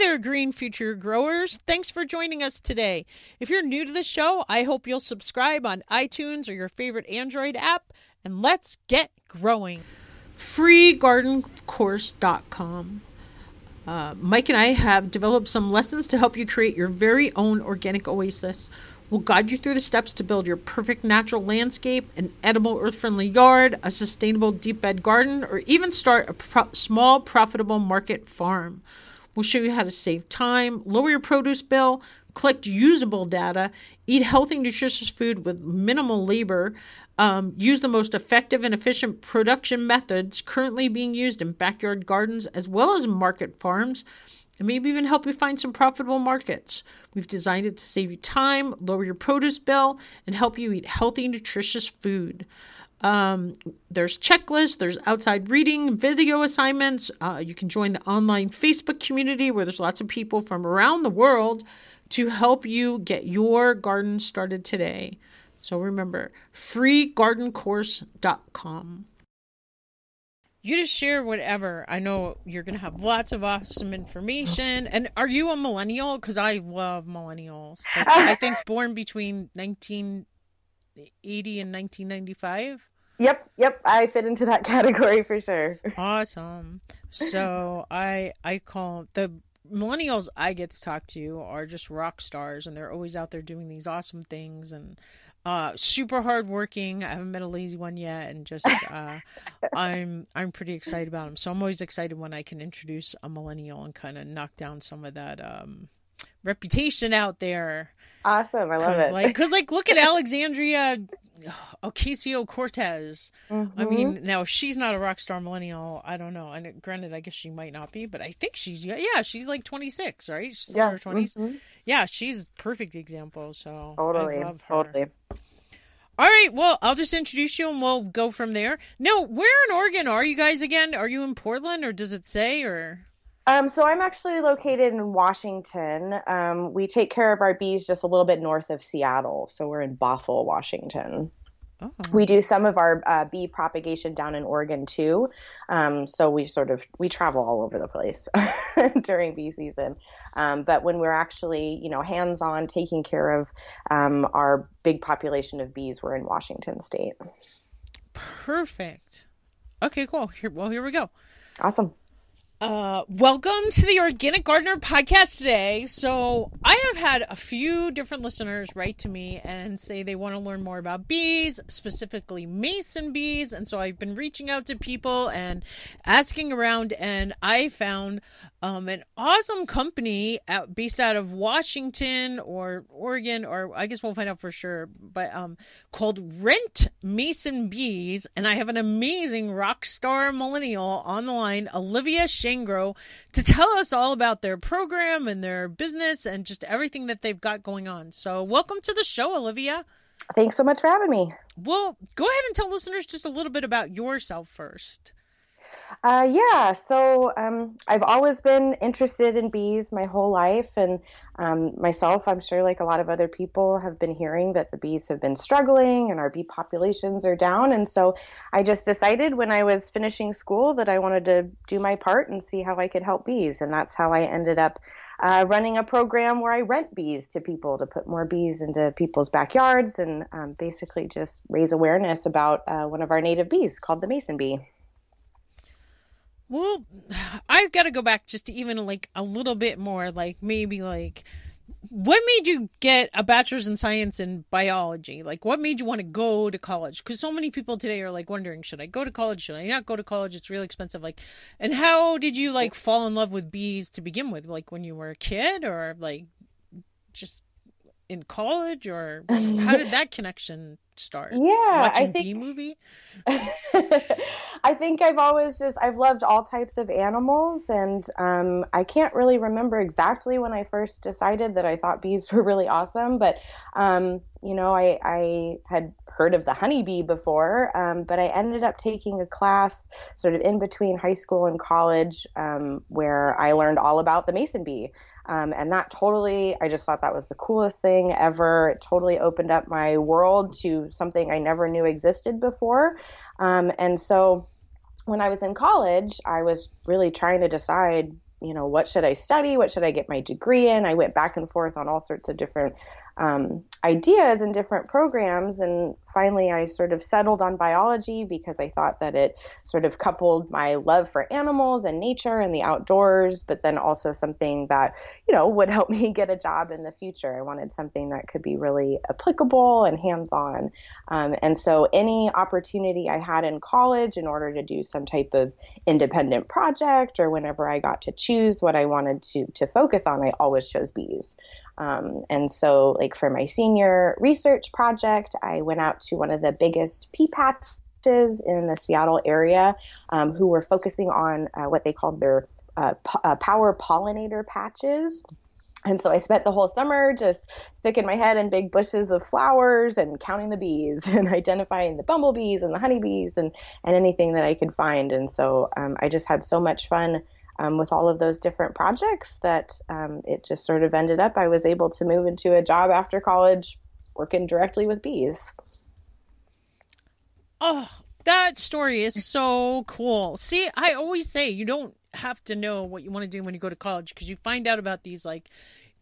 there, Green Future Growers. Thanks for joining us today. If you're new to the show, I hope you'll subscribe on iTunes or your favorite Android app, and let's get growing. FreeGardenCourse.com. Uh, Mike and I have developed some lessons to help you create your very own organic oasis. We'll guide you through the steps to build your perfect natural landscape, an edible earth friendly yard, a sustainable deep bed garden, or even start a pro- small profitable market farm. We'll show you how to save time, lower your produce bill, collect usable data, eat healthy, nutritious food with minimal labor, um, use the most effective and efficient production methods currently being used in backyard gardens as well as market farms and maybe even help you find some profitable markets. We've designed it to save you time, lower your produce bill, and help you eat healthy, nutritious food. Um, there's checklists, there's outside reading, video assignments. Uh, you can join the online Facebook community where there's lots of people from around the world to help you get your garden started today. So remember, freegardencourse.com you just share whatever. I know you're going to have lots of awesome information. And are you a millennial? Because I love millennials. Like, I think born between 1980 and 1995. Yep, yep, I fit into that category for sure. Awesome. So I I call the millennials I get to talk to are just rock stars, and they're always out there doing these awesome things and uh super hardworking. I haven't met a lazy one yet, and just uh, I'm I'm pretty excited about them. So I'm always excited when I can introduce a millennial and kind of knock down some of that um reputation out there. Awesome, I love it. Like, cause like, look at Alexandria Ocasio Cortez. Mm-hmm. I mean, mm-hmm. now she's not a rock star millennial. I don't know. And granted, I guess she might not be, but I think she's yeah, she's like 26, right? She's yeah. 20s. Mm-hmm. Yeah, she's perfect example. So totally, I love her. Totally. All right, well, I'll just introduce you and we'll go from there. No, where in Oregon are you guys again? Are you in Portland or does it say or? Um, so I'm actually located in Washington. Um, we take care of our bees just a little bit north of Seattle. So we're in Bothell, Washington. Oh. We do some of our uh, bee propagation down in Oregon too. Um, so we sort of we travel all over the place during bee season. Um, but when we're actually, you know, hands-on taking care of um, our big population of bees, we're in Washington State. Perfect. Okay, cool. Here, well, here we go. Awesome. Uh, welcome to the Organic Gardener podcast today. So, I have had a few different listeners write to me and say they want to learn more about bees, specifically mason bees. And so, I've been reaching out to people and asking around, and I found um, an awesome company out, based out of Washington or Oregon, or I guess we'll find out for sure, but um, called Rent Mason Bees. And I have an amazing rock star millennial on the line, Olivia Shangrow, to tell us all about their program and their business and just everything that they've got going on. So, welcome to the show, Olivia. Thanks so much for having me. Well, go ahead and tell listeners just a little bit about yourself first. Uh, yeah, so um, I've always been interested in bees my whole life, and um, myself, I'm sure, like a lot of other people, have been hearing that the bees have been struggling and our bee populations are down. And so I just decided when I was finishing school that I wanted to do my part and see how I could help bees, and that's how I ended up. Uh, running a program where I rent bees to people to put more bees into people's backyards and um, basically just raise awareness about uh, one of our native bees called the mason bee. Well, I've got to go back just to even like a little bit more, like maybe like what made you get a bachelor's in science in biology? Like, what made you want to go to college? Because so many people today are like wondering, should I go to college? Should I not go to college? It's really expensive. Like, and how did you like fall in love with bees to begin with? Like when you were a kid, or like just in college, or how did that connection start? Yeah, watching I think... bee movie. I think I've always just I've loved all types of animals, and um, I can't really remember exactly when I first decided that I thought bees were really awesome. But um, you know, I I had heard of the honeybee before, um, but I ended up taking a class sort of in between high school and college um, where I learned all about the mason bee. Um, and that totally, I just thought that was the coolest thing ever. It totally opened up my world to something I never knew existed before. Um, and so when I was in college, I was really trying to decide you know, what should I study? What should I get my degree in? I went back and forth on all sorts of different um, ideas and different programs. And finally, I sort of settled on biology because I thought that it sort of coupled my love for animals and nature and the outdoors, but then also something that, you know, would help me get a job in the future. I wanted something that could be really applicable and hands on. Um, and so, any opportunity I had in college in order to do some type of independent project or whenever I got to choose what I wanted to, to focus on, I always chose bees. Um, and so, like for my senior research project, I went out to one of the biggest pea patches in the Seattle area um, who were focusing on uh, what they called their uh, po- uh, power pollinator patches. And so I spent the whole summer just sticking my head in big bushes of flowers and counting the bees and identifying the bumblebees and the honeybees and, and anything that I could find. And so um, I just had so much fun um, with all of those different projects that um, it just sort of ended up I was able to move into a job after college working directly with bees. Oh, that story is so cool. See, I always say you don't have to know what you want to do when you go to college because you find out about these like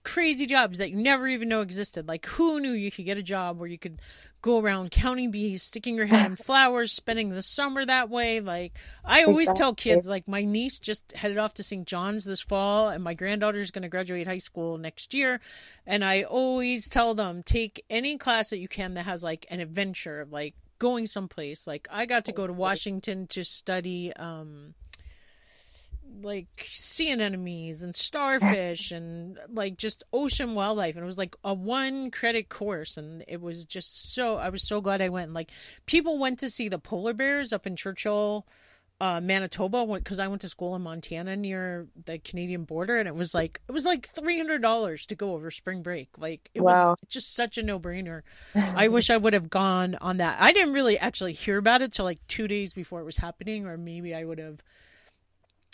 crazy jobs that you never even know existed. Like, who knew you could get a job where you could go around counting bees, sticking your head in flowers, spending the summer that way. Like I always exactly. tell kids, like my niece just headed off to St. John's this fall, and my granddaughter's going to graduate high school next year. And I always tell them take any class that you can that has like an adventure, like going someplace. Like I got to go to Washington to study. um like sea anemones and starfish and like just ocean wildlife. And it was like a one credit course. And it was just so I was so glad I went. And like people went to see the polar bears up in Churchill uh, Manitoba because I went to school in Montana near the Canadian border. And it was like it was like three hundred dollars to go over spring break. Like it wow. was just such a no brainer I wish I would have gone on that. I didn't really actually hear about it till like two days before it was happening or maybe I would have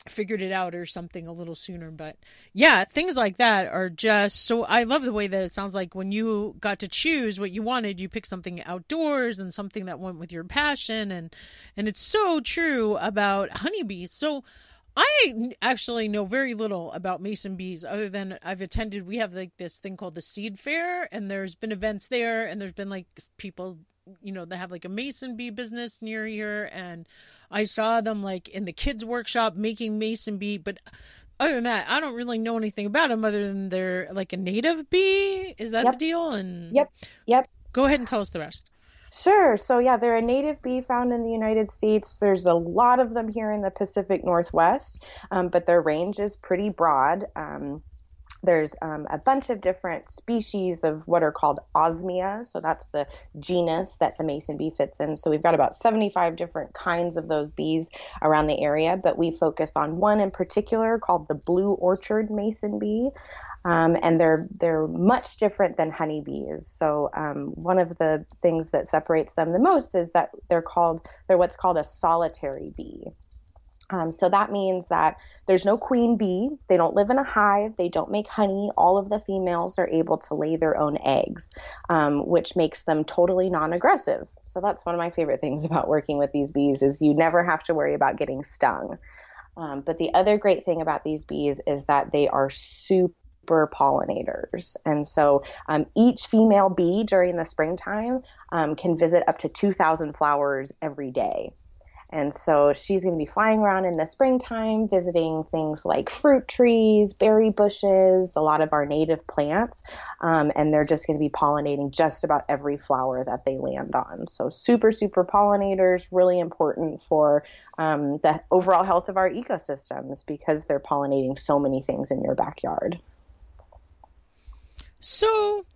figured it out or something a little sooner. But yeah, things like that are just so. I love the way that it sounds like when you got to choose what you wanted, you picked something outdoors and something that went with your passion, and and it's so true about honeybees. So. I actually know very little about mason bees other than I've attended we have like this thing called the seed fair and there's been events there and there's been like people you know they have like a mason bee business near here and I saw them like in the kids workshop making mason bee, but other than that, I don't really know anything about them other than they're like a native bee. Is that yep. the deal? And yep, yep. Go ahead and tell us the rest. Sure. So yeah, they're a native bee found in the United States. There's a lot of them here in the Pacific Northwest, um, but their range is pretty broad. Um, there's um, a bunch of different species of what are called osmia. So that's the genus that the mason bee fits in. So we've got about 75 different kinds of those bees around the area, but we focus on one in particular called the blue orchard mason bee. Um, and they're they're much different than honeybees. So um, one of the things that separates them the most is that they're called they're what's called a solitary bee. Um, so that means that there's no queen bee. They don't live in a hive. They don't make honey. All of the females are able to lay their own eggs, um, which makes them totally non-aggressive. So that's one of my favorite things about working with these bees is you never have to worry about getting stung. Um, but the other great thing about these bees is that they are super pollinators. And so um, each female bee during the springtime um, can visit up to 2,000 flowers every day. And so she's going to be flying around in the springtime, visiting things like fruit trees, berry bushes, a lot of our native plants. Um, and they're just going to be pollinating just about every flower that they land on. So, super, super pollinators, really important for um, the overall health of our ecosystems because they're pollinating so many things in your backyard. So,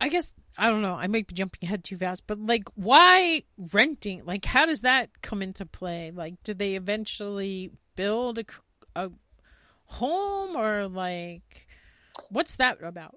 I guess I don't know. I might be jumping ahead too fast, but like, why renting? Like, how does that come into play? Like, do they eventually build a, a home or like, what's that about?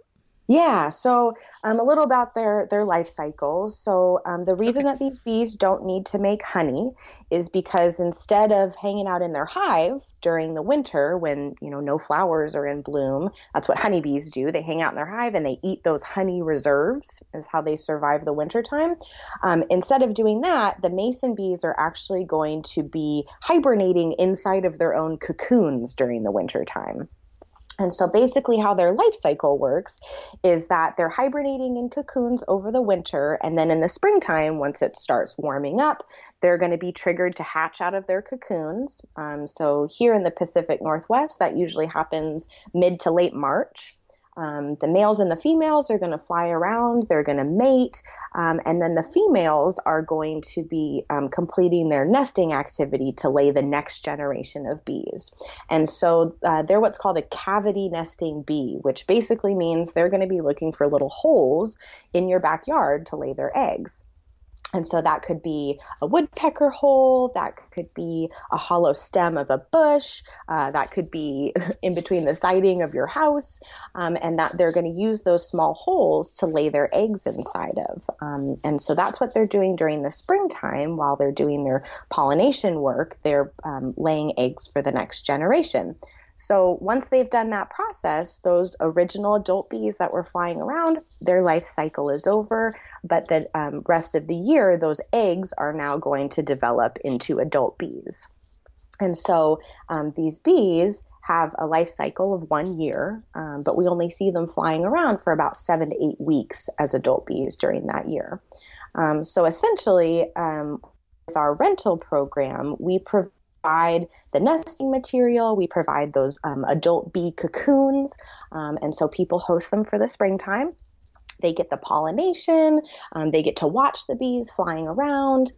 Yeah, so um, a little about their their life cycles. So um, the reason okay. that these bees don't need to make honey is because instead of hanging out in their hive during the winter when you know no flowers are in bloom, that's what honeybees do. They hang out in their hive and they eat those honey reserves. Is how they survive the winter time. Um, instead of doing that, the mason bees are actually going to be hibernating inside of their own cocoons during the winter time. And so basically, how their life cycle works is that they're hibernating in cocoons over the winter. And then in the springtime, once it starts warming up, they're going to be triggered to hatch out of their cocoons. Um, so here in the Pacific Northwest, that usually happens mid to late March. Um, the males and the females are going to fly around, they're going to mate, um, and then the females are going to be um, completing their nesting activity to lay the next generation of bees. And so uh, they're what's called a cavity nesting bee, which basically means they're going to be looking for little holes in your backyard to lay their eggs. And so that could be a woodpecker hole, that could be a hollow stem of a bush, uh, that could be in between the siding of your house, um, and that they're going to use those small holes to lay their eggs inside of. Um, and so that's what they're doing during the springtime while they're doing their pollination work. They're um, laying eggs for the next generation. So once they've done that process, those original adult bees that were flying around, their life cycle is over. But the um, rest of the year, those eggs are now going to develop into adult bees. And so um, these bees have a life cycle of one year, um, but we only see them flying around for about seven to eight weeks as adult bees during that year. Um, so essentially, um, with our rental program, we provide provide the nesting material. We provide those um, adult bee cocoons. Um, and so people host them for the springtime. They get the pollination, um, they get to watch the bees flying around.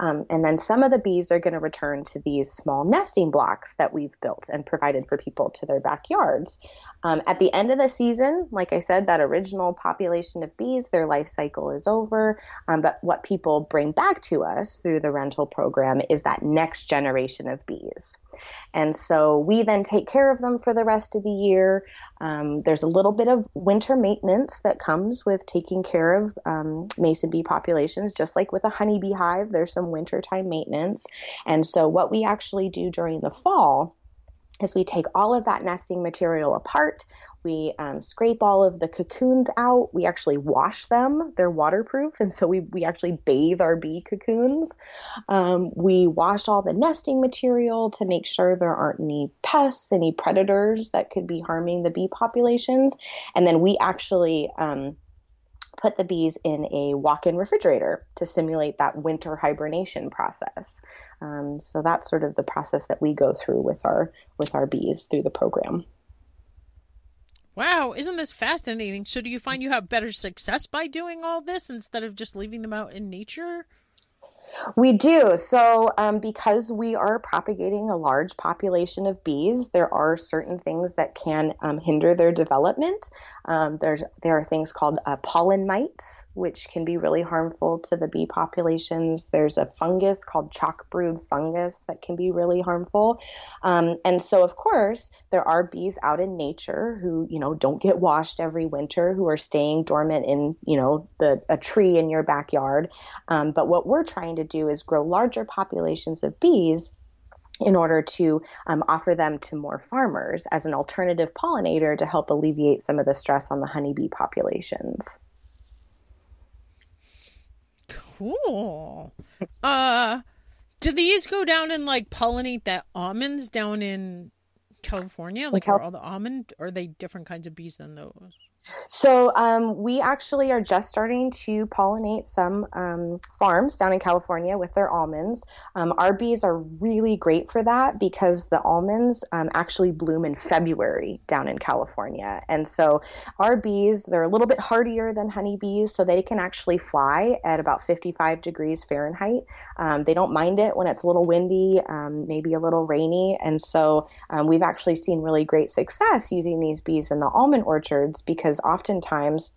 Um, and then some of the bees are going to return to these small nesting blocks that we've built and provided for people to their backyards. Um, at the end of the season, like I said, that original population of bees, their life cycle is over. Um, but what people bring back to us through the rental program is that next generation of bees. And so we then take care of them for the rest of the year. Um, there's a little bit of winter maintenance that comes with taking care of um, mason bee populations, just like with a honeybee hive, there's some wintertime maintenance. And so what we actually do during the fall is we take all of that nesting material apart. We um, scrape all of the cocoons out. We actually wash them. They're waterproof, and so we, we actually bathe our bee cocoons. Um, we wash all the nesting material to make sure there aren't any pests, any predators that could be harming the bee populations. And then we actually um, put the bees in a walk-in refrigerator to simulate that winter hibernation process. Um, so that's sort of the process that we go through with our with our bees through the program. Wow, isn't this fascinating? So, do you find you have better success by doing all this instead of just leaving them out in nature? We do. So, um, because we are propagating a large population of bees, there are certain things that can um, hinder their development. Um, there's there are things called uh, pollen mites, which can be really harmful to the bee populations. There's a fungus called chalk brood fungus that can be really harmful. Um, and so, of course, there are bees out in nature who you know don't get washed every winter, who are staying dormant in you know the a tree in your backyard. Um, but what we're trying to do is grow larger populations of bees in order to um, offer them to more farmers as an alternative pollinator to help alleviate some of the stress on the honeybee populations. Cool. Uh, do these go down and like pollinate the almonds down in California? Like, Cal- are all the almond? Or are they different kinds of bees than those? So um, we actually are just starting to pollinate some um, farms down in California with their almonds. Um, our bees are really great for that because the almonds um, actually bloom in February down in California, and so our bees they're a little bit hardier than honeybees, so they can actually fly at about 55 degrees Fahrenheit. Um, they don't mind it when it's a little windy, um, maybe a little rainy, and so we've actually seen really great success using these bees in the almond orchards because because oftentimes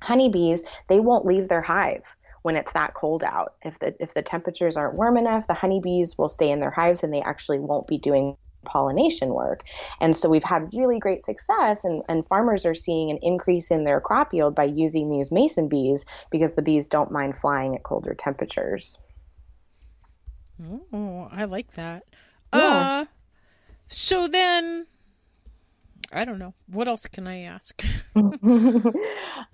honeybees they won't leave their hive when it's that cold out. If the if the temperatures aren't warm enough, the honeybees will stay in their hives and they actually won't be doing pollination work. And so we've had really great success, and, and farmers are seeing an increase in their crop yield by using these mason bees because the bees don't mind flying at colder temperatures. Oh, I like that. Yeah. Uh, so then I don't know. What else can I ask? um,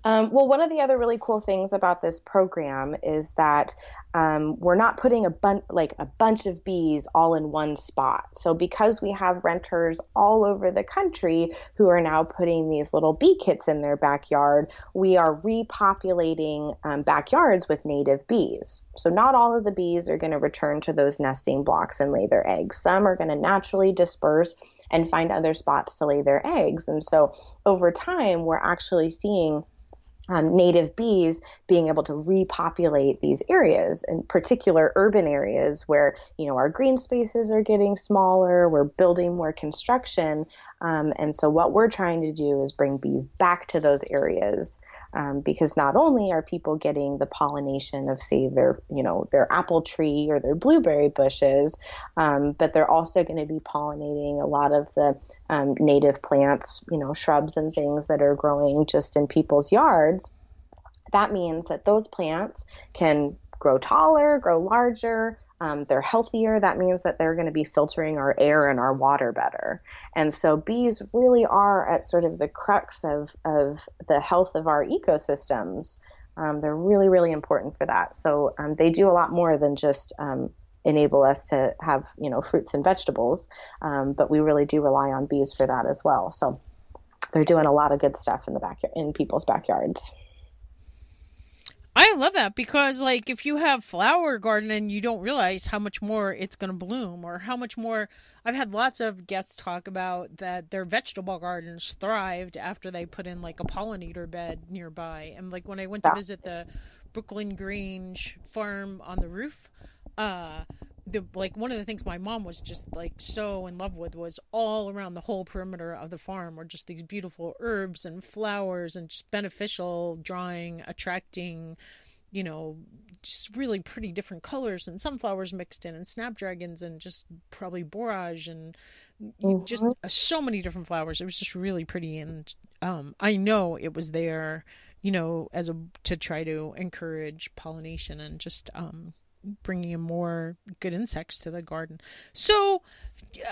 well, one of the other really cool things about this program is that um, we're not putting a bunch like a bunch of bees all in one spot. So because we have renters all over the country who are now putting these little bee kits in their backyard, we are repopulating um, backyards with native bees. So not all of the bees are going to return to those nesting blocks and lay their eggs. Some are going to naturally disperse and find other spots to lay their eggs. And so over time, we're actually seeing um, native bees being able to repopulate these areas, in particular urban areas where you know our green spaces are getting smaller, we're building more construction, um, and so what we're trying to do is bring bees back to those areas um, because not only are people getting the pollination of say their you know their apple tree or their blueberry bushes um, but they're also going to be pollinating a lot of the um, native plants you know shrubs and things that are growing just in people's yards. That means that those plants can grow taller grow larger um, they're healthier. That means that they're going to be filtering our air and our water better. And so bees really are at sort of the crux of, of the health of our ecosystems. Um, they're really, really important for that. So um, they do a lot more than just um, enable us to have, you know, fruits and vegetables, um, but we really do rely on bees for that as well. So they're doing a lot of good stuff in the back in people's backyards. I love that because, like, if you have flower garden and you don't realize how much more it's going to bloom, or how much more. I've had lots of guests talk about that their vegetable gardens thrived after they put in like a pollinator bed nearby. And like when I went to visit the Brooklyn Grange farm on the roof, uh, the like one of the things my mom was just like so in love with was all around the whole perimeter of the farm were just these beautiful herbs and flowers and just beneficial drawing attracting you know just really pretty different colors and sunflowers mixed in and snapdragons and just probably borage and mm-hmm. just so many different flowers it was just really pretty and um, i know it was there you know as a to try to encourage pollination and just um, bringing in more good insects to the garden. So,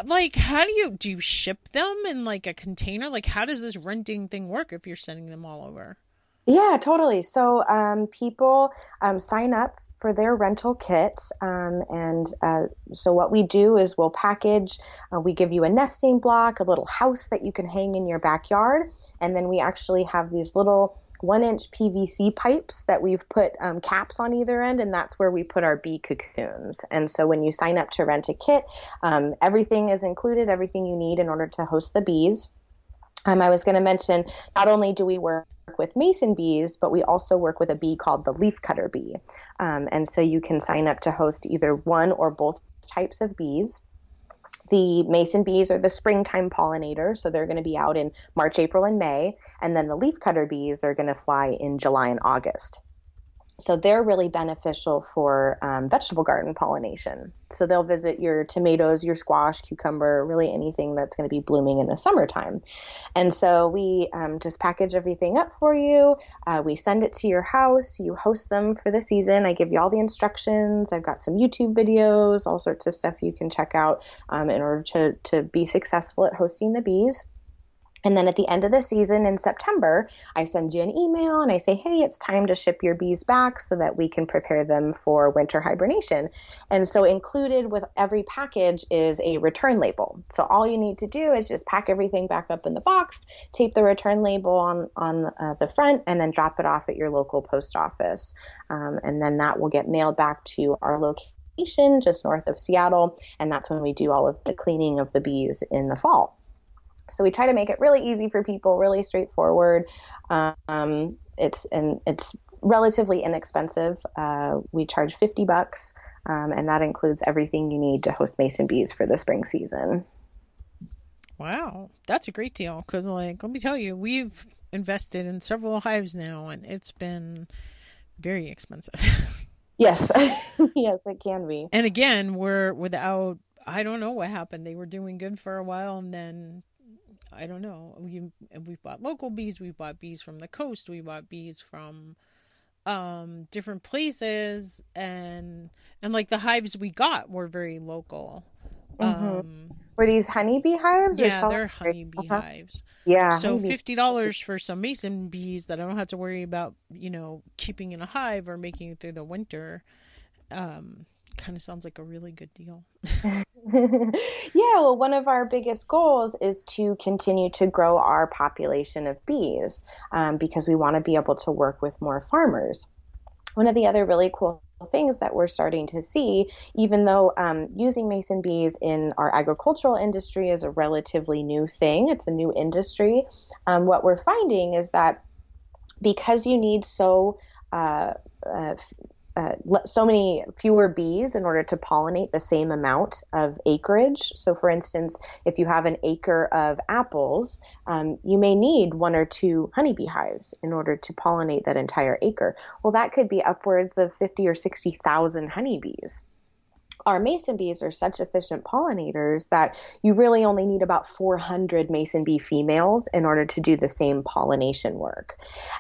like, how do you do you ship them in like a container? Like, how does this renting thing work if you're sending them all over? Yeah, totally. So, um, people um, sign up for their rental kit. Um, and uh, so, what we do is we'll package, uh, we give you a nesting block, a little house that you can hang in your backyard. And then we actually have these little one inch PVC pipes that we've put um, caps on either end, and that's where we put our bee cocoons. And so when you sign up to rent a kit, um, everything is included, everything you need in order to host the bees. Um, I was going to mention not only do we work with mason bees, but we also work with a bee called the leafcutter bee. Um, and so you can sign up to host either one or both types of bees. The mason bees are the springtime pollinators, so they're going to be out in March, April, and May. And then the leafcutter bees are going to fly in July and August. So they're really beneficial for um, vegetable garden pollination. So they'll visit your tomatoes, your squash, cucumber, really anything that's going to be blooming in the summertime. And so we um, just package everything up for you. Uh, we send it to your house. You host them for the season. I give you all the instructions. I've got some YouTube videos, all sorts of stuff you can check out um, in order to, to be successful at hosting the bees. And then at the end of the season in September, I send you an email and I say, hey, it's time to ship your bees back so that we can prepare them for winter hibernation. And so, included with every package is a return label. So, all you need to do is just pack everything back up in the box, tape the return label on, on uh, the front, and then drop it off at your local post office. Um, and then that will get mailed back to our location just north of Seattle. And that's when we do all of the cleaning of the bees in the fall. So we try to make it really easy for people, really straightforward. Um, it's and it's relatively inexpensive. Uh, we charge fifty bucks, um, and that includes everything you need to host mason bees for the spring season. Wow, that's a great deal. Because like, let me tell you, we've invested in several hives now, and it's been very expensive. yes, yes, it can be. And again, we're without I don't know what happened. They were doing good for a while, and then I don't know. We we bought local bees. We bought bees from the coast. We bought bees from um different places, and and like the hives we got were very local. Mm-hmm. Um, were these honeybee hives? Yeah, they're honeybee uh-huh. hives. Yeah. So fifty dollars for some mason bees that I don't have to worry about, you know, keeping in a hive or making it through the winter. Um, kind of sounds like a really good deal. yeah, well, one of our biggest goals is to continue to grow our population of bees um, because we want to be able to work with more farmers. One of the other really cool things that we're starting to see, even though um, using mason bees in our agricultural industry is a relatively new thing, it's a new industry. Um, what we're finding is that because you need so uh, uh, uh, so many fewer bees in order to pollinate the same amount of acreage. So, for instance, if you have an acre of apples, um, you may need one or two honeybee hives in order to pollinate that entire acre. Well, that could be upwards of 50 or 60,000 honeybees our mason bees are such efficient pollinators that you really only need about 400 mason bee females in order to do the same pollination work.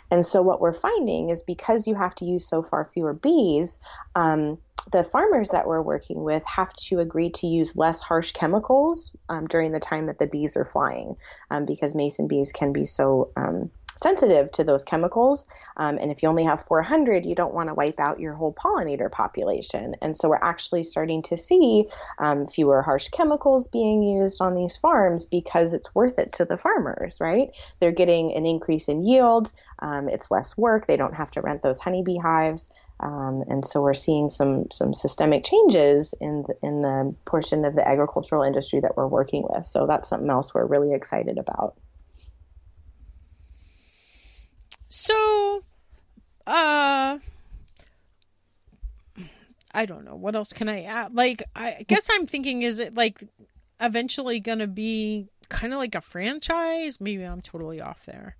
And so, what we're finding is because you have to use so far fewer bees, um, the farmers that we're working with have to agree to use less harsh chemicals um, during the time that the bees are flying um, because mason bees can be so um, sensitive to those chemicals. Um, and if you only have 400, you don't want to wipe out your whole pollinator population. And so we're actually starting to see um, fewer harsh chemicals being used on these farms because it's worth it to the farmers, right? They're getting an increase in yield. Um, it's less work. They don't have to rent those honeybee hives. Um, and so we're seeing some some systemic changes in the, in the portion of the agricultural industry that we're working with. So that's something else we're really excited about. So, uh, I don't know. What else can I add? Like, I guess I'm thinking, is it like eventually going to be kind of like a franchise? Maybe I'm totally off there.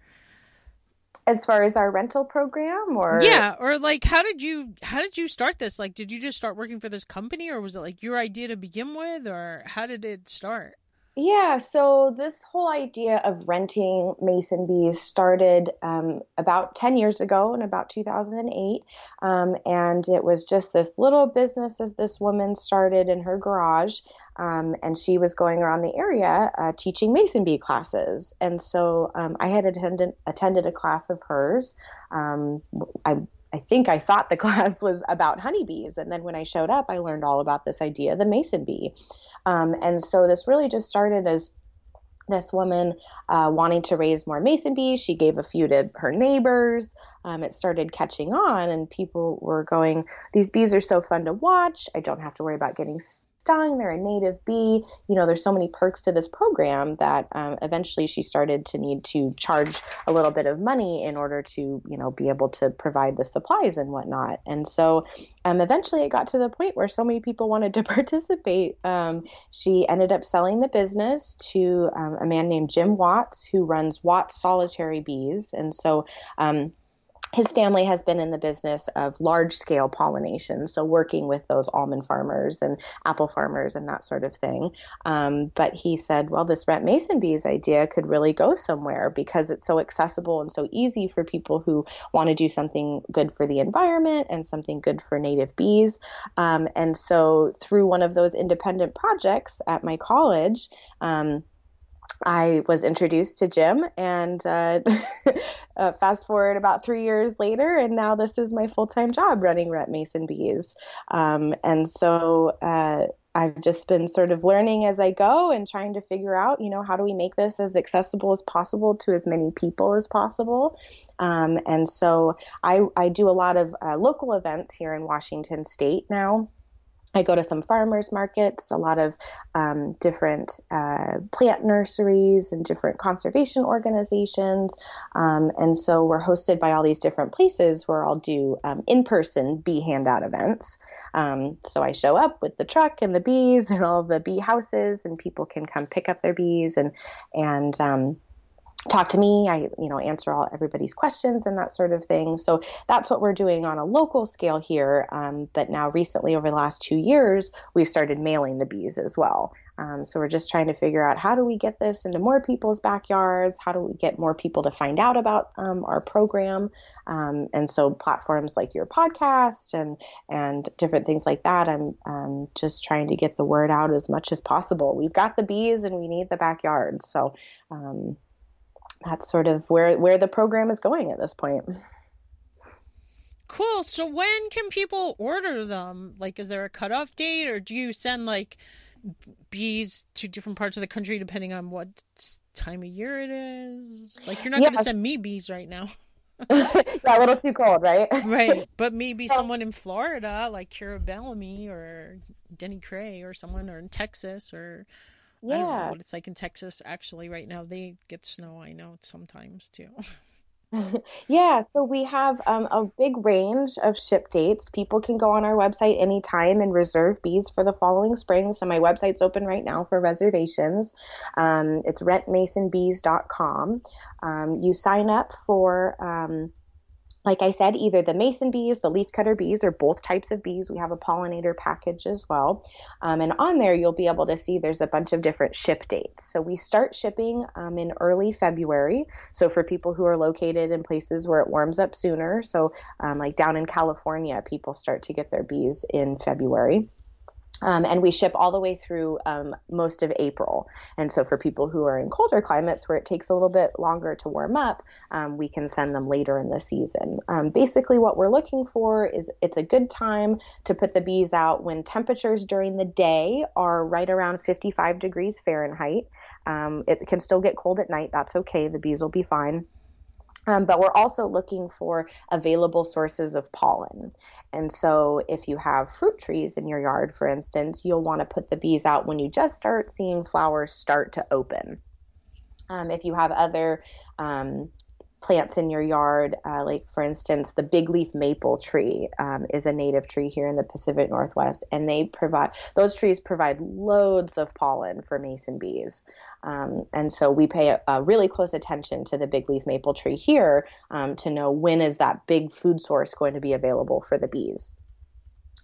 As far as our rental program or Yeah, or like how did you how did you start this? Like did you just start working for this company or was it like your idea to begin with or how did it start? Yeah, so this whole idea of renting mason bees started um, about 10 years ago in about 2008. Um, and it was just this little business that this woman started in her garage. Um, and she was going around the area uh, teaching mason bee classes. And so um, I had attended, attended a class of hers. Um, I I think I thought the class was about honeybees. And then when I showed up, I learned all about this idea, the mason bee. Um, and so this really just started as this woman uh, wanting to raise more mason bees. She gave a few to her neighbors. Um, it started catching on, and people were going, These bees are so fun to watch. I don't have to worry about getting stung. They're a native bee. You know, there's so many perks to this program that um, eventually she started to need to charge a little bit of money in order to, you know, be able to provide the supplies and whatnot. And so um, eventually it got to the point where so many people wanted to participate. Um, she ended up selling the business to um, a man named Jim Watts, who runs Watts Solitary Bees. And so um, his family has been in the business of large scale pollination, so working with those almond farmers and apple farmers and that sort of thing. Um, but he said, well, this rent mason bees idea could really go somewhere because it's so accessible and so easy for people who want to do something good for the environment and something good for native bees. Um, and so, through one of those independent projects at my college, um, I was introduced to Jim, and uh, uh, fast forward about three years later, and now this is my full time job running Rent Mason Bees. Um, and so uh, I've just been sort of learning as I go and trying to figure out, you know, how do we make this as accessible as possible to as many people as possible. Um, and so I, I do a lot of uh, local events here in Washington State now. I go to some farmers markets, a lot of um, different uh, plant nurseries and different conservation organizations. Um, and so we're hosted by all these different places where I'll do um, in person bee handout events. Um, so I show up with the truck and the bees and all the bee houses, and people can come pick up their bees and, and, um, talk to me i you know answer all everybody's questions and that sort of thing. So that's what we're doing on a local scale here um, but now recently over the last two years we've started mailing the bees as well. Um, so we're just trying to figure out how do we get this into more people's backyards? How do we get more people to find out about um, our program? Um, and so platforms like your podcast and and different things like that i'm um, just trying to get the word out as much as possible. We've got the bees and we need the backyard. So um, that's sort of where where the program is going at this point. Cool. So when can people order them? Like, is there a cutoff date, or do you send like bees to different parts of the country depending on what time of year it is? Like, you're not yes. going to send me bees right now. yeah, a little too cold, right? right. But maybe so, someone in Florida, like Kira Bellamy or Denny Cray, or someone or in Texas, or yeah. I don't know what it's like in Texas actually right now. They get snow, I know, sometimes too. yeah, so we have um, a big range of ship dates. People can go on our website anytime and reserve bees for the following spring. So my website's open right now for reservations. Um, it's rentmasonbees.com. Um, you sign up for um, like I said, either the mason bees, the leafcutter bees, or both types of bees. We have a pollinator package as well. Um, and on there, you'll be able to see there's a bunch of different ship dates. So we start shipping um, in early February. So for people who are located in places where it warms up sooner, so um, like down in California, people start to get their bees in February. Um, and we ship all the way through um, most of April. And so, for people who are in colder climates where it takes a little bit longer to warm up, um, we can send them later in the season. Um, basically, what we're looking for is it's a good time to put the bees out when temperatures during the day are right around 55 degrees Fahrenheit. Um, it can still get cold at night. That's okay. The bees will be fine. Um, but we're also looking for available sources of pollen. And so, if you have fruit trees in your yard, for instance, you'll want to put the bees out when you just start seeing flowers start to open. Um, if you have other um, plants in your yard, uh, like for instance, the big leaf maple tree um, is a native tree here in the Pacific Northwest, and they provide those trees provide loads of pollen for mason bees. Um, and so we pay a, a, really close attention to the big leaf maple tree here um, to know when is that big food source going to be available for the bees.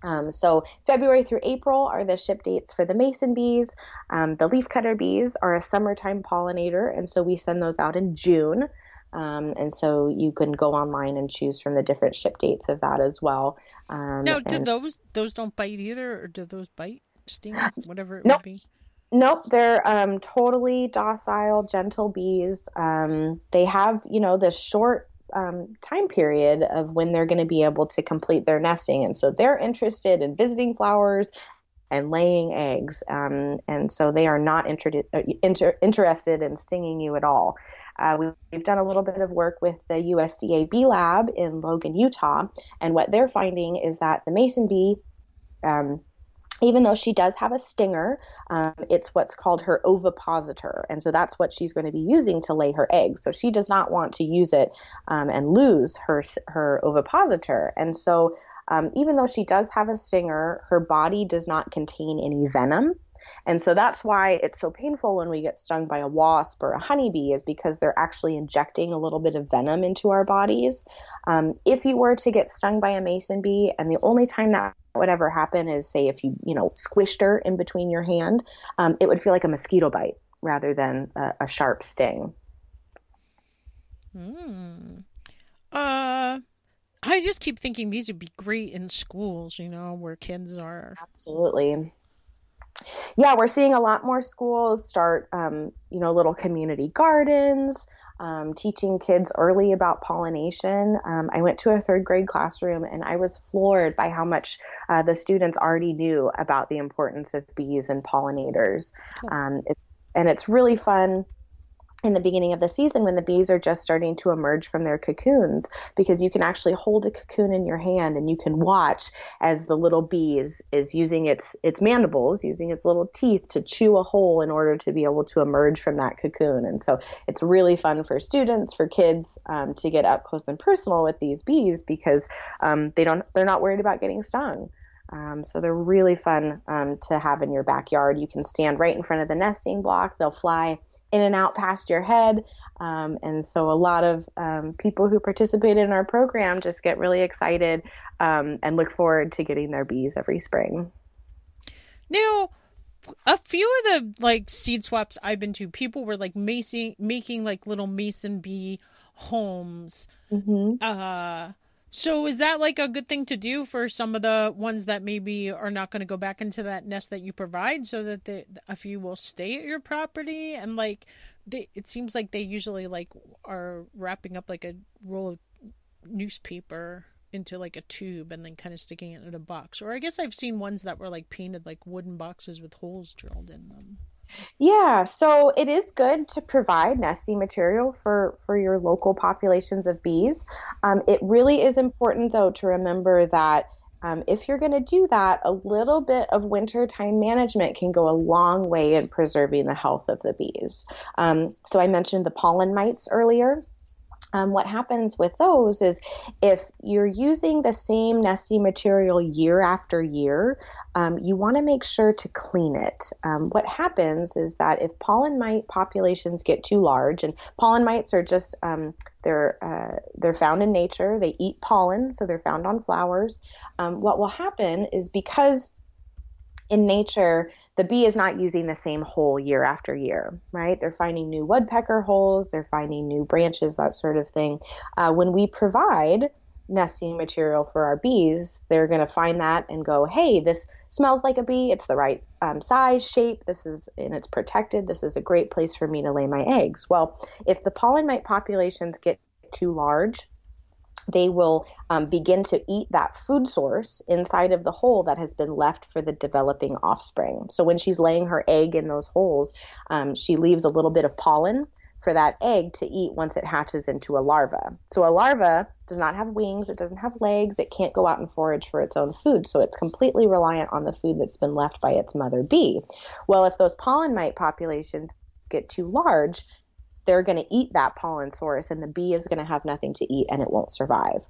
Um, so February through April are the ship dates for the mason bees. Um, the leafcutter bees are a summertime pollinator, and so we send those out in June. Um, and so you can go online and choose from the different ship dates of that as well. Um, now, do and... those those don't bite either, or do those bite, sting, whatever it nope. would be? Nope, they're um, totally docile, gentle bees. Um, they have, you know, this short um, time period of when they're going to be able to complete their nesting, and so they're interested in visiting flowers and laying eggs, um, and so they are not inter- uh, inter- interested in stinging you at all. Uh, we, have done a little bit of work with the USDA Bee Lab in Logan, Utah, and what they're finding is that the mason bee um, even though she does have a stinger, um, it's what's called her ovipositor. And so that's what she's going to be using to lay her eggs. So she does not want to use it um, and lose her, her ovipositor. And so um, even though she does have a stinger, her body does not contain any venom. And so that's why it's so painful when we get stung by a wasp or a honeybee, is because they're actually injecting a little bit of venom into our bodies. Um, if you were to get stung by a mason bee, and the only time that would ever happen is, say, if you, you know, squished her in between your hand, um, it would feel like a mosquito bite rather than a, a sharp sting. Hmm. Uh, I just keep thinking these would be great in schools, you know, where kids are. Absolutely yeah, we're seeing a lot more schools start, um, you know, little community gardens, um, teaching kids early about pollination. Um, I went to a third grade classroom and I was floored by how much uh, the students already knew about the importance of bees and pollinators. Cool. Um, it, and it's really fun in the beginning of the season when the bees are just starting to emerge from their cocoons because you can actually hold a cocoon in your hand and you can watch as the little bee is, is using its its mandibles using its little teeth to chew a hole in order to be able to emerge from that cocoon and so it's really fun for students for kids um, to get up close and personal with these bees because um, they don't they're not worried about getting stung um, so they're really fun um, to have in your backyard. You can stand right in front of the nesting block. They'll fly in and out past your head. Um, and so a lot of um, people who participated in our program just get really excited um, and look forward to getting their bees every spring. Now, a few of the like seed swaps I've been to, people were like making making like little mason bee homes. Mm-hmm. Uh, so is that like a good thing to do for some of the ones that maybe are not going to go back into that nest that you provide, so that the, a few will stay at your property and like they, it seems like they usually like are wrapping up like a roll of newspaper into like a tube and then kind of sticking it in a box. Or I guess I've seen ones that were like painted like wooden boxes with holes drilled in them. Yeah, so it is good to provide nesting material for for your local populations of bees. Um, it really is important though to remember that um, if you're going to do that, a little bit of wintertime management can go a long way in preserving the health of the bees. Um, so I mentioned the pollen mites earlier um, what happens with those is if you're using the same nesting material year after year, um, you want to make sure to clean it. Um, what happens is that if pollen mite populations get too large, and pollen mites are just um, they're uh, they're found in nature. They eat pollen, so they're found on flowers. Um, what will happen is because in nature the bee is not using the same hole year after year, right? They're finding new woodpecker holes, they're finding new branches, that sort of thing. Uh, when we provide nesting material for our bees, they're going to find that and go, hey, this smells like a bee. It's the right um, size, shape. This is, and it's protected. This is a great place for me to lay my eggs. Well, if the pollen mite populations get too large, they will um, begin to eat that food source inside of the hole that has been left for the developing offspring. So when she's laying her egg in those holes, um, she leaves a little bit of pollen for that egg to eat once it hatches into a larva. So a larva does not have wings, it doesn't have legs, it can't go out and forage for its own food. So it's completely reliant on the food that's been left by its mother bee. Well, if those pollen mite populations get too large, they're going to eat that pollen source and the bee is going to have nothing to eat and it won't survive.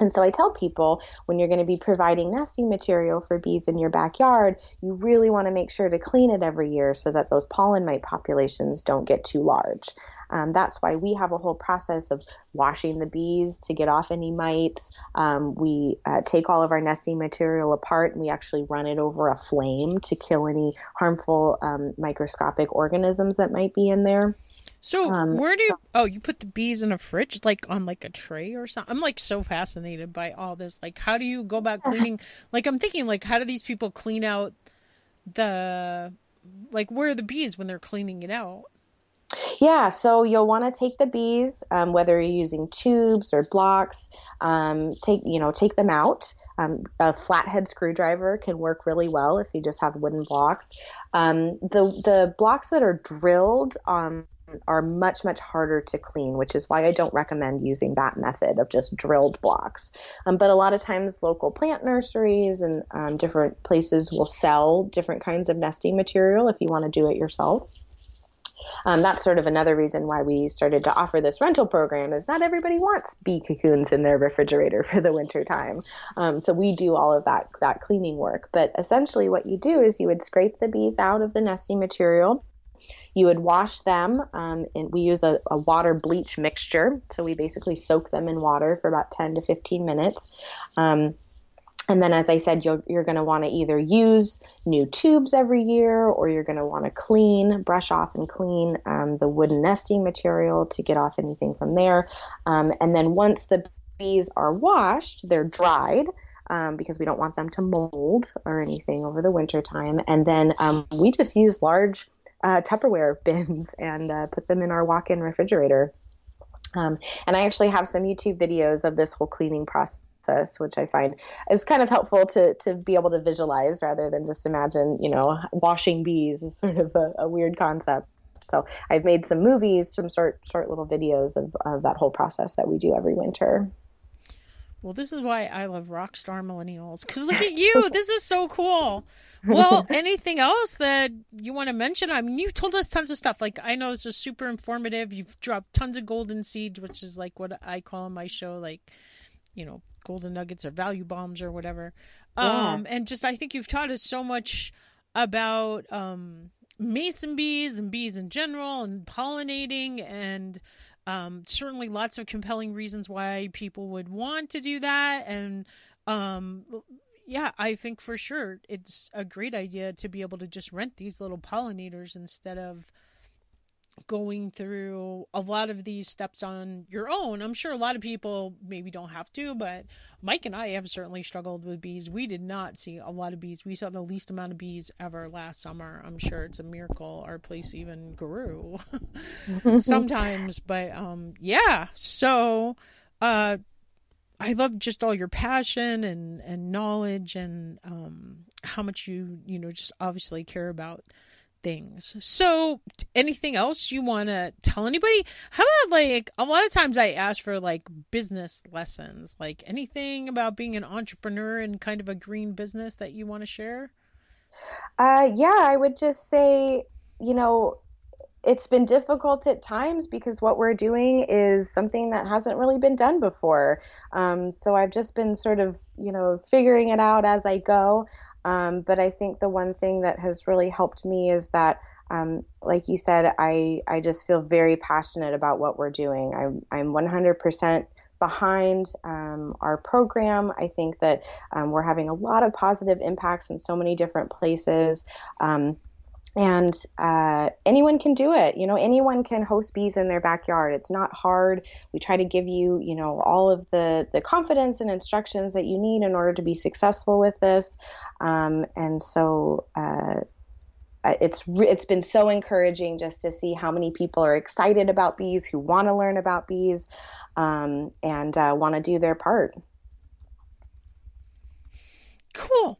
And so I tell people when you're going to be providing nesting material for bees in your backyard, you really want to make sure to clean it every year so that those pollen mite populations don't get too large. Um, that's why we have a whole process of washing the bees to get off any mites. Um, we uh, take all of our nesting material apart and we actually run it over a flame to kill any harmful um, microscopic organisms that might be in there. So um, where do you? Oh, you put the bees in a fridge, like on like a tray or something. I'm like so fascinated by all this. Like, how do you go about cleaning? like, I'm thinking, like, how do these people clean out the, like, where are the bees when they're cleaning it out? Yeah, so you'll want to take the bees, um, whether you're using tubes or blocks. Um, take you know take them out. Um, a flathead screwdriver can work really well if you just have wooden blocks. Um, the the blocks that are drilled um, are much much harder to clean, which is why I don't recommend using that method of just drilled blocks. Um, but a lot of times, local plant nurseries and different places will sell different kinds of nesting material if you want to do it yourself. Um, that's sort of another reason why we started to offer this rental program is not everybody wants bee cocoons in their refrigerator for the winter time. Um, so we do all of that that cleaning work. But essentially, what you do is you would scrape the bees out of the nesting material. You would wash them, um, and we use a, a, water bleach mixture. So we basically soak them in water for about 10 to 15 minutes. Um, and then, as I said, you're, you're going to want to either use new tubes every year or you're going to want to clean, brush off and clean um, the wooden nesting material to get off anything from there. Um, and then, once the bees are washed, they're dried. Um, because we don't want them to mold or anything over the winter time. And then um, we just use large uh, Tupperware bins and uh, put them in our walk in refrigerator. Um, and I actually have some YouTube videos of this whole cleaning process process, which I find is kind of helpful to to be able to visualize rather than just imagine, you know, washing bees is sort of a, a weird concept. So I've made some movies, some short short little videos of, of that whole process that we do every winter. Well, this is why I love Rockstar Millennials. Because look at you. this is so cool. Well, anything else that you want to mention? I mean, you've told us tons of stuff. Like, I know it's just super informative. You've dropped tons of golden seeds, which is like what I call in my show, like, you know, golden nuggets or value bombs or whatever. Yeah. Um, and just I think you've taught us so much about um, mason bees and bees in general and pollinating and um, certainly lots of compelling reasons why people would want to do that and um, yeah i think for sure it's a great idea to be able to just rent these little pollinators instead of going through a lot of these steps on your own. I'm sure a lot of people maybe don't have to, but Mike and I have certainly struggled with bees. We did not see a lot of bees. We saw the least amount of bees ever last summer. I'm sure it's a miracle our place even grew sometimes, but um yeah. So uh I love just all your passion and and knowledge and um how much you you know just obviously care about things. So, anything else you want to tell anybody? How about like a lot of times I ask for like business lessons, like anything about being an entrepreneur and kind of a green business that you want to share? Uh, yeah, I would just say, you know, it's been difficult at times because what we're doing is something that hasn't really been done before. Um, so I've just been sort of, you know, figuring it out as I go. Um, but I think the one thing that has really helped me is that, um, like you said, I, I just feel very passionate about what we're doing. I'm, I'm 100% behind um, our program. I think that um, we're having a lot of positive impacts in so many different places. And uh, anyone can do it you know anyone can host bees in their backyard. It's not hard. We try to give you you know all of the the confidence and instructions that you need in order to be successful with this. Um, and so uh, it's it's been so encouraging just to see how many people are excited about bees who want to learn about bees um, and uh, want to do their part. Cool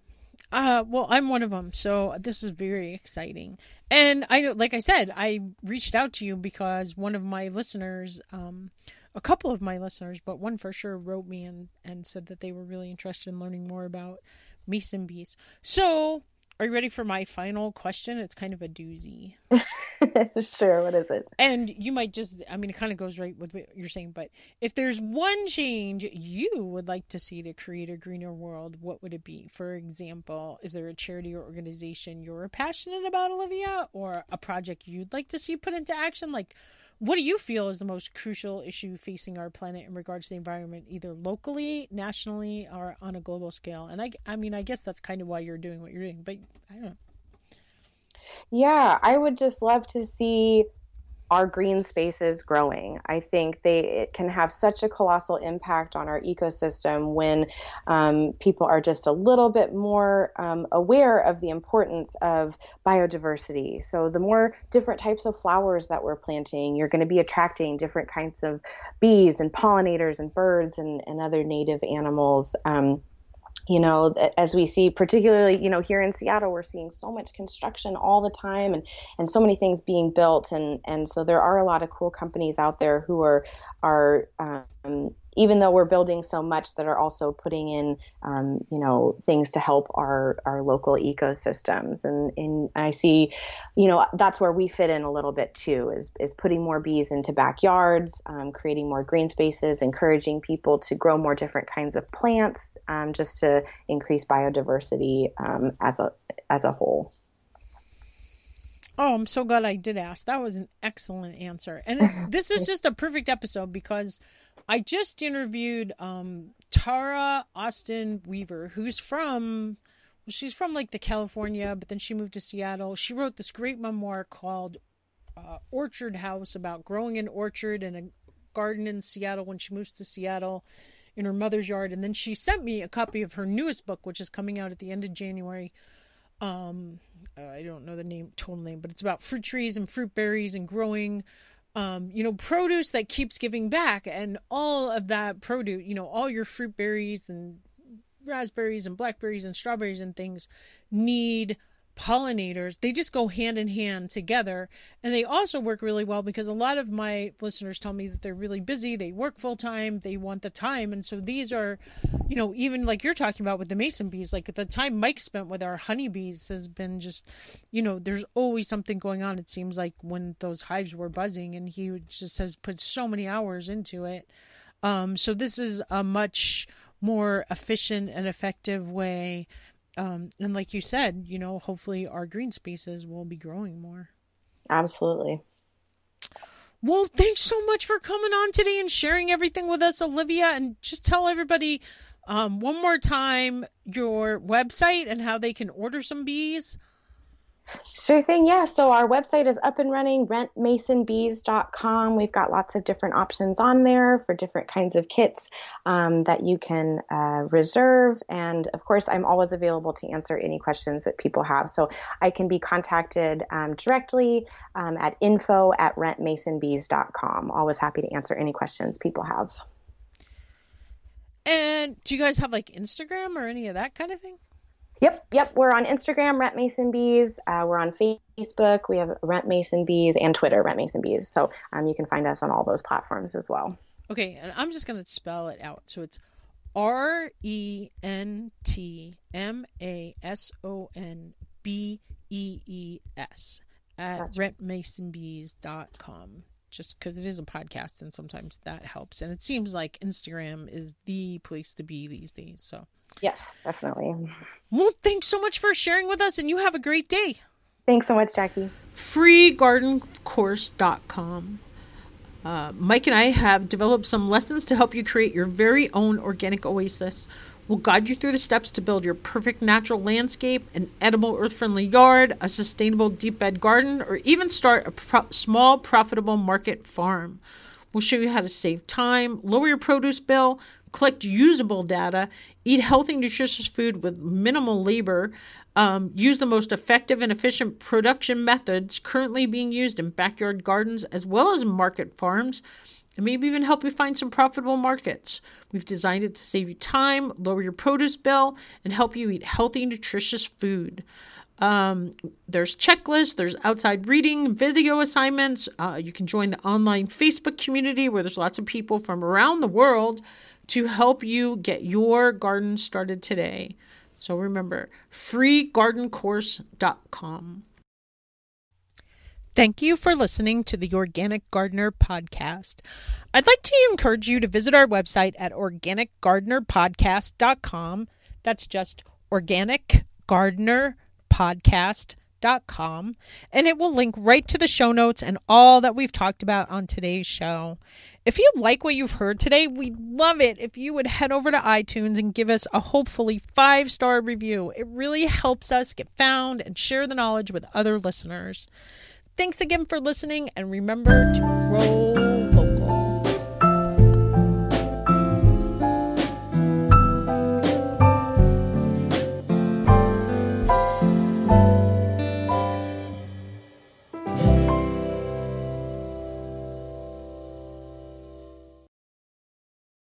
uh, well, I'm one of them, so this is very exciting. And I, like I said, I reached out to you because one of my listeners, um, a couple of my listeners, but one for sure, wrote me and and said that they were really interested in learning more about mason bees. So are you ready for my final question? It's kind of a doozy. sure. What is it? And you might just, I mean, it kind of goes right with what you're saying, but if there's one change you would like to see to create a greener world, what would it be? For example, is there a charity or organization you're passionate about, Olivia, or a project you'd like to see put into action? Like, what do you feel is the most crucial issue facing our planet in regards to the environment, either locally, nationally, or on a global scale? And I, I mean, I guess that's kind of why you're doing what you're doing, but I don't know. Yeah, I would just love to see our green spaces growing. I think they it can have such a colossal impact on our ecosystem when um, people are just a little bit more um, aware of the importance of biodiversity. So the more different types of flowers that we're planting, you're going to be attracting different kinds of bees and pollinators and birds and, and other native animals. Um, you know as we see particularly you know here in seattle we're seeing so much construction all the time and and so many things being built and and so there are a lot of cool companies out there who are are um, even though we're building so much that are also putting in um, you know things to help our our local ecosystems and and I see you know that's where we fit in a little bit too is is putting more bees into backyards um, creating more green spaces encouraging people to grow more different kinds of plants um, just to increase biodiversity um, as a as a whole. Oh, I'm so glad I did ask. That was an excellent answer. And this is just a perfect episode because I just interviewed um, Tara Austen Weaver, who's from, well, she's from like the California, but then she moved to Seattle. She wrote this great memoir called uh, Orchard House about growing an orchard and a garden in Seattle when she moves to Seattle in her mother's yard. And then she sent me a copy of her newest book, which is coming out at the end of January. Um, I don't know the name, total name, but it's about fruit trees and fruit berries and growing um, you know, produce that keeps giving back, and all of that produce, you know, all your fruit berries and raspberries and blackberries and strawberries and things need pollinators they just go hand in hand together. And they also work really well because a lot of my listeners tell me that they're really busy they work full time they want the time. And so these are you know even like you're talking about with the mason bees like the time mike spent with our honeybees has been just you know there's always something going on it seems like when those hives were buzzing. And he just has put so many hours into it. Um so this is a much more efficient and effective way Um, and like you said, you know, hopefully our green spaces will be growing more. Absolutely. Well, thanks so much for coming on today and sharing everything with us, Olivia. And just tell everybody um, one more time your website and how they can order some bees. Sure thing. Yeah. So our website is up and running, rentmasonbees.com. We've got lots of different options on there for different kinds of kits um, that you can uh, reserve. And of course, I'm always available to answer any questions that people have. So I can be contacted um, directly um, at info at rentmasonbees.com. Always happy to answer any questions people have. And do you guys have like Instagram or any of that kind of thing? Yep, yep. We're on Instagram, Rent Mason Bees. Uh, we're on Facebook. We have Rent Mason Bees and Twitter, Rent Mason Bees. So um, you can find us on all those platforms as well. Okay, and I'm just going to spell it out. So it's R E N T M A S O N B E E S at rentmasonbees.com just because it is a podcast and sometimes that helps. And it seems like Instagram is the place to be these days. So, yes, definitely. Well, thanks so much for sharing with us and you have a great day. Thanks so much, Jackie. FreeGardenCourse.com. Uh, Mike and I have developed some lessons to help you create your very own organic oasis We'll guide you through the steps to build your perfect natural landscape, an edible earth friendly yard, a sustainable deep bed garden, or even start a pro- small profitable market farm. We'll show you how to save time, lower your produce bill, collect usable data, eat healthy, nutritious food with minimal labor, um, use the most effective and efficient production methods currently being used in backyard gardens as well as market farms and maybe even help you find some profitable markets. We've designed it to save you time, lower your produce bill, and help you eat healthy, nutritious food. Um, there's checklists, there's outside reading, video assignments. Uh, you can join the online Facebook community where there's lots of people from around the world to help you get your garden started today. So remember, freegardencourse.com. Thank you for listening to the Organic Gardener podcast. I'd like to encourage you to visit our website at organicgardenerpodcast.com. That's just organicgardenerpodcast.com. And it will link right to the show notes and all that we've talked about on today's show. If you like what you've heard today, we'd love it if you would head over to iTunes and give us a hopefully five star review. It really helps us get found and share the knowledge with other listeners. Thanks again for listening, and remember to grow